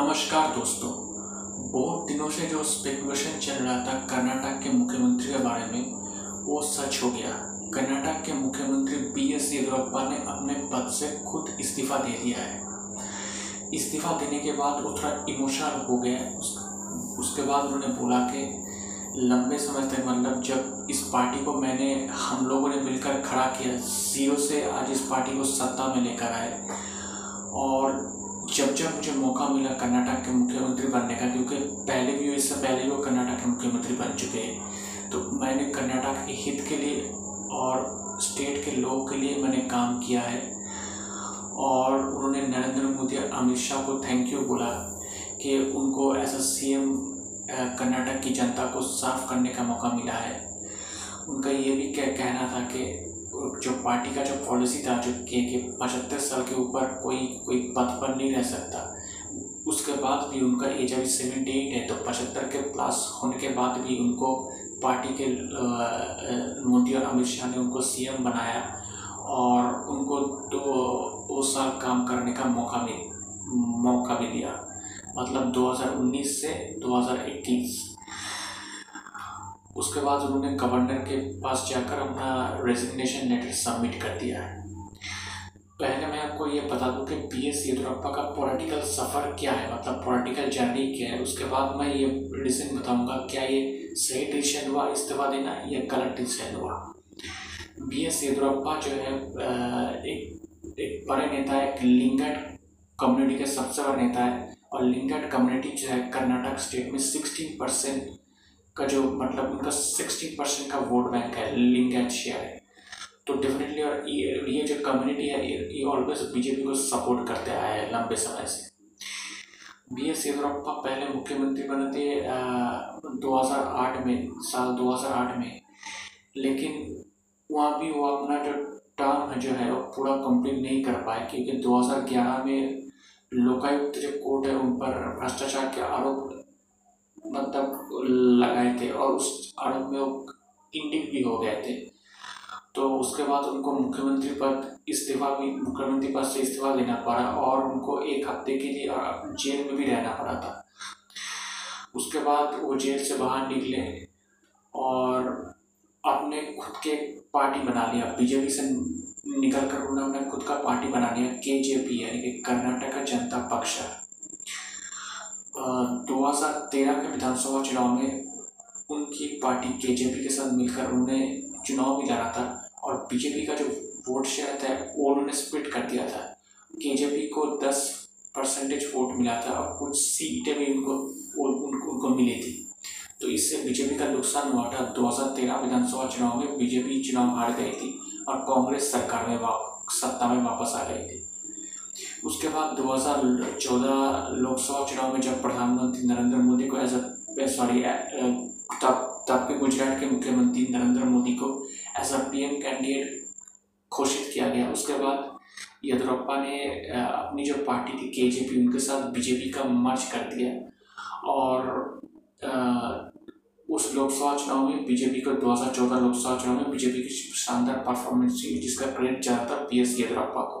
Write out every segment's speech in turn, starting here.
नमस्कार दोस्तों बहुत दिनों से जो स्पेकुलेशन चल रहा था कर्नाटक के मुख्यमंत्री के बारे में वो सच हो गया। कर्नाटक के मुख्यमंत्री बी एस येदियुरप्पा ने अपने पद से खुद इस्तीफा दे दिया है। इस्तीफा देने के बाद वो थोड़ा इमोशनल हो उस, उसके बाद उन्होंने बोला कि लंबे समय तक मतलब जब इस पार्टी को मैंने हम लोगों ने मिलकर खड़ा किया ज़ीरो से आज इस पार्टी को सत्ता में लेकर आए। और जब जब मुझे मौका मिला कर्नाटक के मुख्यमंत्री बनने का, क्योंकि पहले भी इससे पहले वो कर्नाटक के मुख्यमंत्री बन चुके हैं तो मैंने कर्नाटक के हित के लिए और स्टेट के लोगों के लिए मैंने काम किया है। और उन्होंने नरेंद्र मोदी और अमित शाह को थैंक यू बोला कि उनको as a C M Karnataka की जनता को साफ़ करने का मौका मिला है। उनका ये भी कहना था कि जो पार्टी का जो पॉलिसी था, जो के के पचहत्तर साल के ऊपर कोई कोई पद पर नहीं रह सकता, उसके बाद भी उनका एज अभी सेवेंटी एट है तो पचहत्तर के प्लस होने के बाद भी उनको पार्टी के मोदी और अमित शाह ने उनको सीएम बनाया और उनको दो दो साल काम करने का मौका मिल, मौका भी दिया। मतलब 2019 से 2021 उसके बाद उन्होंने गवर्नर के पास जाकर अपना रेजिग्नेशन लेटर सबमिट कर दिया है। पहले मैं आपको ये बता दूँ कि पी एस येदुरप्पा का पॉलिटिकल सफ़र क्या है मतलब पॉलिटिकल जर्नी क्या है। उसके बाद मैं ये डिसीज़न बताऊँगा, क्या ये सही डिसीज़न हुआ, इस्तीफा देना या गलत डिसीज़न हुआ। बी एस येदुरप्पा जो है एक एक बड़े नेता है एक लिंगट कम्युनिटी के सबसे बड़ा नेता है। और लिंगट कम्युनिटी जो है, कर्नाटक स्टेट में सिक्सटीन परसेंट का जो मतलब उनका सिक्सटी परसेंट का वोट बैंक है लिंगैट शेयर है। तो डेफिनेटली और ये ये जो कम्युनिटी है, ये ऑलवेज बीजेपी को सपोर्ट करते आया है लंबे समय से। बी एस येदुरप्पा पहले मुख्यमंत्री बने थे दो हज़ार आठ में, साल दो हज़ार आठ में। लेकिन वहाँ भी वो अपना जो टर्म है जो है, वो पूरा कंप्लीट नहीं कर पाए, क्योंकि 2011 में लोकायुक्त जो कोर्ट है, उन पर भ्रष्टाचार के आरोप मतलब लगाए थे और उस आरोप में वो इंडिक भी हो गए थे। तो उसके बाद उनको मुख्यमंत्री पद इस्तीफा भी, मुख्यमंत्री पद से इस्तीफा देना पड़ा और उनको एक हफ़्ते के लिए जेल में भी रहना पड़ा था। उसके बाद वो जेल से बाहर निकले और अपने खुद के पार्टी बना लिया। बीजेपी से निकल कर उन्होंने खुद का पार्टी बना लिया के जे पी यानी कि कर्नाटक जनता पक्ष। दो हज़ार तेरह के विधानसभा चुनाव में उनकी पार्टी के जे के साथ मिलकर उन्होंने चुनाव भी लड़ा था और बीजेपी का जो वोट शेयर था वो उन्होंने स्प्लिट कर दिया था। के को दस परसेंटेज वोट मिला था और कुछ सीटें भी उनको उनको, उनको मिली थी। तो इससे बीजेपी का नुकसान हुआ था। 2013 विधानसभा चुनाव में बीजेपी चुनाव हार गई थी और कांग्रेस सरकार में सत्ता में वापस आ गई थी। उसके बाद 2014 लोकसभा चुनाव में जब प्रधानमंत्री नरेंद्र मोदी को एज अ सॉरी तब तब के गुजरात के मुख्यमंत्री नरेंद्र मोदी को एज अ पीएम कैंडिडेट घोषित किया गया। उसके बाद येदुरप्पा ने अपनी जो पार्टी थी के उनके साथ बीजेपी का मर्ज कर दिया। और उस लोकसभा चुनाव में बीजेपी को 2014 लोकसभा चुनाव में बीजेपी की शानदार परफॉर्मेंस थी, जिसका क्रेडिट ज़्यादातर पी एस येदुरप्पा को।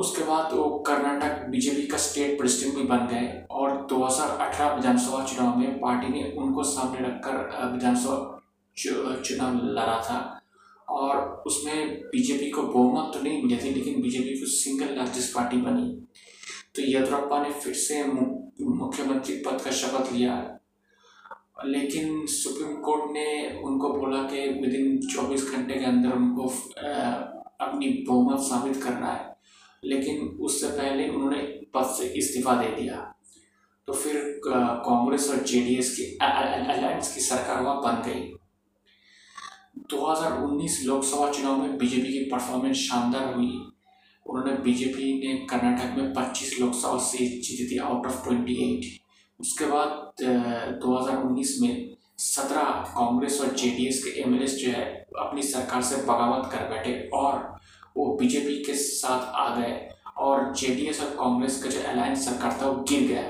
उसके बाद वो कर्नाटक, बीजेपी का स्टेट प्रेसिडेंट भी बन गए और 2018 विधानसभा चुनाव में पार्टी ने उनको सामने रखकर विधानसभा चुनाव लड़ा था। और उसमें बीजेपी को बहुमत तो नहीं मिले थे, लेकिन बीजेपी को सिंगल लार्जेस्ट पार्टी बनी। तो येदुरप्पा ने फिर से मुख्यमंत्री पद का शपथ लिया। लेकिन सुप्रीम कोर्ट ने उनको बोला कि विद इन चौबीस घंटे के अंदर उनको अपनी बहुमत साबित करना है। लेकिन उससे पहले उन्होंने पद से इस्तीफा दे दिया। तो फिर कांग्रेस और जेडीएस की अलायंस की सरकार वहाँ बन गई। 2019 लोकसभा चुनाव में बीजेपी की परफॉर्मेंस शानदार हुई। उन्होंने बीजेपी ने कर्नाटक में 25 लोकसभा सीट जीती थी आउट ऑफ़ 28 उसके बाद 2019 में 17 कांग्रेस और जेडीएस के एमएलए जो है, अपनी सरकार से बगावत कर बैठे और वो बीजेपी के साथ आ गए और जेडीएस और कांग्रेस का जो अलायंस सरकार था, वो गिर गया।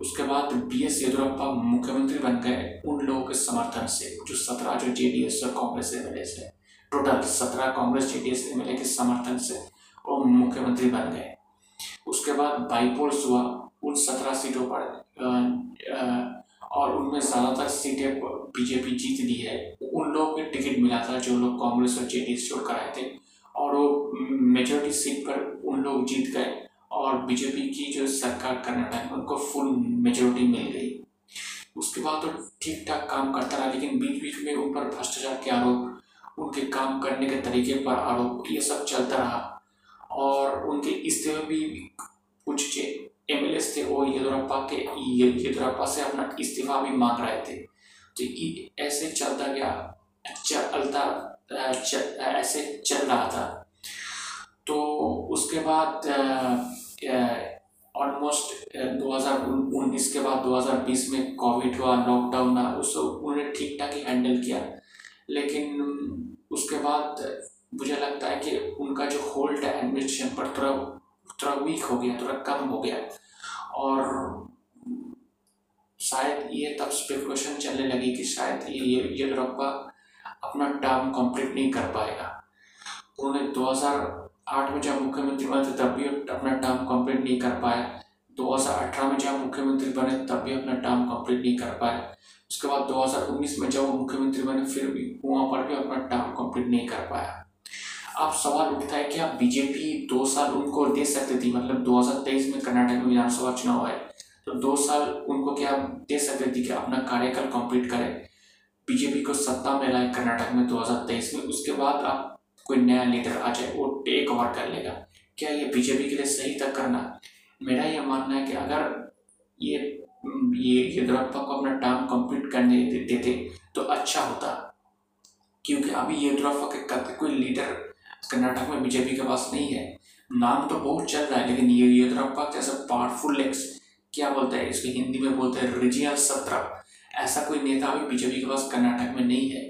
उसके बाद बी एस येदुरप्पा मुख्यमंत्री बन गए। उन लोगों के समर्थन से, जो सत्रह, जो जेडीएस और कांग्रेस एम एल है टोटल सत्रह कांग्रेस, जेडीएस एम के समर्थन से वो मुख्यमंत्री बन गए। उसके बाद बाईपोल्स हुआ। उन सत्रह सीटों पर और उनमें ज़्यादातर सीटें बीजेपी जीत ली है। उन लोगों को टिकट मिला था, जो लोग कांग्रेस और जे डी छोड़ कर आए थे। मेजोरिटी सीट पर उन लोग जीत गए और बीजेपी की जो सरकार कर्नाटक में उनको फुल मेजोरिटी मिल गई। उसके बाद तो ठीक ठाक काम करता रहा, लेकिन बीच बीच में उन पर भ्रष्टाचार के आरोप, उनके काम करने के तरीके पर आरोप, ये सब चलता रहा। और उनके इस्तीफे भी कुछ एम एल थे, वो येदुरप्पा के येदुरप्पा से अपना इस्तीफा भी मांग रहे थे। तो ऐसे चलता गया चलता ऐसे चल रहा था। तो उसके बाद ऑलमोस्ट 2019 के बाद 2020 में कोविड हुआ लॉकडाउन हुआ, उस उन्होंने ठीक ठाक ही हैंडल किया। लेकिन उसके बाद मुझे लगता है कि उनका जो होल्ड है एडमिनिस्ट्रेशन पर थोड़ा थोड़ा वीक हो गया, थोड़ा कम हो गया। और शायद ये तब स्पेकुलेशन चलने लगी कि शायद ये येदुरप्पा अपना टर्म कंप्लीट नहीं कर पाएगा। उन्होंने 2008 में जब मुख्यमंत्री बने थे, तब भी अपना टर्म कंप्लीट नहीं कर पाए। 2018 में जब मुख्यमंत्री बने, तब भी अपना टर्म कंप्लीट नहीं कर पाए। उसके बाद 2019 में जब वो मुख्यमंत्री बने, फिर भी वहाँ पर भी अपना टर्म कंप्लीट नहीं कर पाया। अब सवाल उठता है कि आप बीजेपी दो साल उनको दे सकती थी? मतलब 2023 में कर्नाटक में विधानसभा चुनाव है तो दो साल उनको क्या दे सकते थे कि अपना कार्यकाल कंप्लीट करें? बीजेपी को सत्ता में लाए कर्नाटक में 2023 में। उसके बाद आप कोई नया लीडर आ जाए वो टेक ओवर कर लेगा। क्या ये बीजेपी के लिए सही तक करना? मेरा ये मानना है कि अगर ये ये येदुरप्पा को अपना टर्म कंप्लीट करने देते तो अच्छा होता। क्योंकि अभी येदुरप्पा के कोई लीडर कर्नाटक में बीजेपी के पास नहीं है। नाम तो बहुत चल रहा है, लेकिन ये येदुरप्पा जैसे पावरफुल एक्स क्या बोलते हैं? इसको हिंदी में बोलते हैं रिजियल सत्रह। ऐसा कोई नेता अभी बीजेपी के पास कर्नाटक में नहीं है।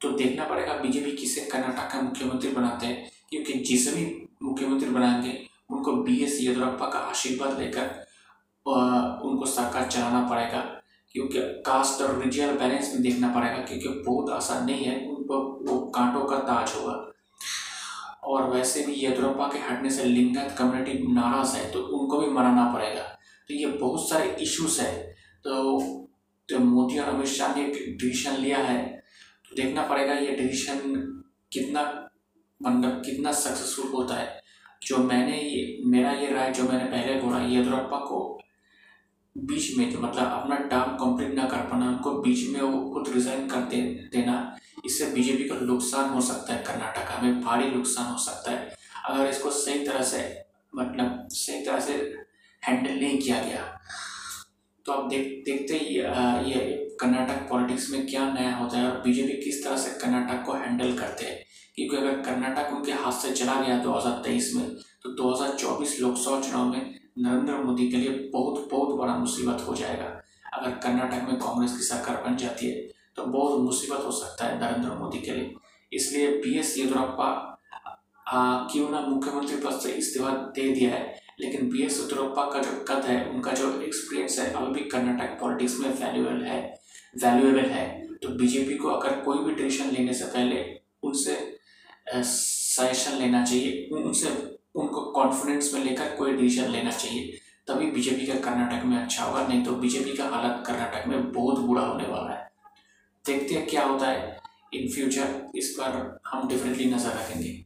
तो देखना पड़ेगा बीजेपी किसे कर्नाटक का मुख्यमंत्री बनाते हैं, क्योंकि जिसे भी मुख्यमंत्री बनाएँगे, उनको बी एस येदुरप्पा का आशीर्वाद लेकर उनको सरकार चलाना पड़ेगा, क्योंकि कास्ट और रिजियल बैलेंस भी देखना पड़ेगा, क्योंकि बहुत आसान नहीं है उनको वो कांटों का ताज होगा। और वैसे भी येदुरप्पा के हटने से लिंगायत कम्युनिटी नाराज़ है तो उनको भी मनाना पड़ेगा। तो ये बहुत सारे इश्यूज़ है। तो तो मोदी और अमित शाह ने एक डिसीज़न लिया है देखना पड़ेगा ये डिसीशन कितना मतलब कितना सक्सेसफुल होता है। जो मैंने ये, मेरा ये राय जो मैंने पहले बोला येदुरप्पा को बीच में तो मतलब अपना टर्म कंप्लीट ना कर पाना, उनको बीच में वो खुद रिजाइन कर दे, देना, इससे बीजेपी को नुकसान हो सकता है कर्नाटका में, भारी नुकसान हो सकता है। अगर इसको सही तरह से मतलब सही तरह से हैंडल नहीं किया गया तो आप देख, देखते ही ये कर्नाटक पॉलिटिक्स में क्या नया होता है और बीजेपी किस तरह से कर्नाटक को हैंडल करते हैं। क्योंकि अगर कर्नाटक उनके हाथ से चला गया 2023 में तो 2024 लोकसभा चुनाव में नरेंद्र मोदी के लिए बहुत बहुत बड़ा मुसीबत हो जाएगा। अगर कर्नाटक में कांग्रेस की सरकार बन जाती है तो बहुत मुसीबत हो सकता है नरेंद्र मोदी के लिए। इसलिए बी एस येदुरप्पा क्यों ना मुख्यमंत्री पद से इस्तीफा दे दिया है? लेकिन बी एस येदुरप्पा का जो कद है, उनका जो एक्सपीरियंस है अभी भी कर्नाटक पॉलिटिक्स में वैल्यूएबल है वैल्यूएबल है। तो बीजेपी को अगर कोई भी डिसीज़न लेने से पहले उनसे सजेशन लेना चाहिए उनसे, उनको कॉन्फिडेंस में लेकर कोई डिसीज़न लेना चाहिए, तभी बीजेपी का कर्नाटक में अच्छा होगा, नहीं तो बीजेपी का हालत कर्नाटक में बहुत बुरा होने वाला है। देखते हैं क्या होता है। इन फ्यूचर इस पर हम डिफरेंटली नज़र रखेंगे।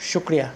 शुक्रिया।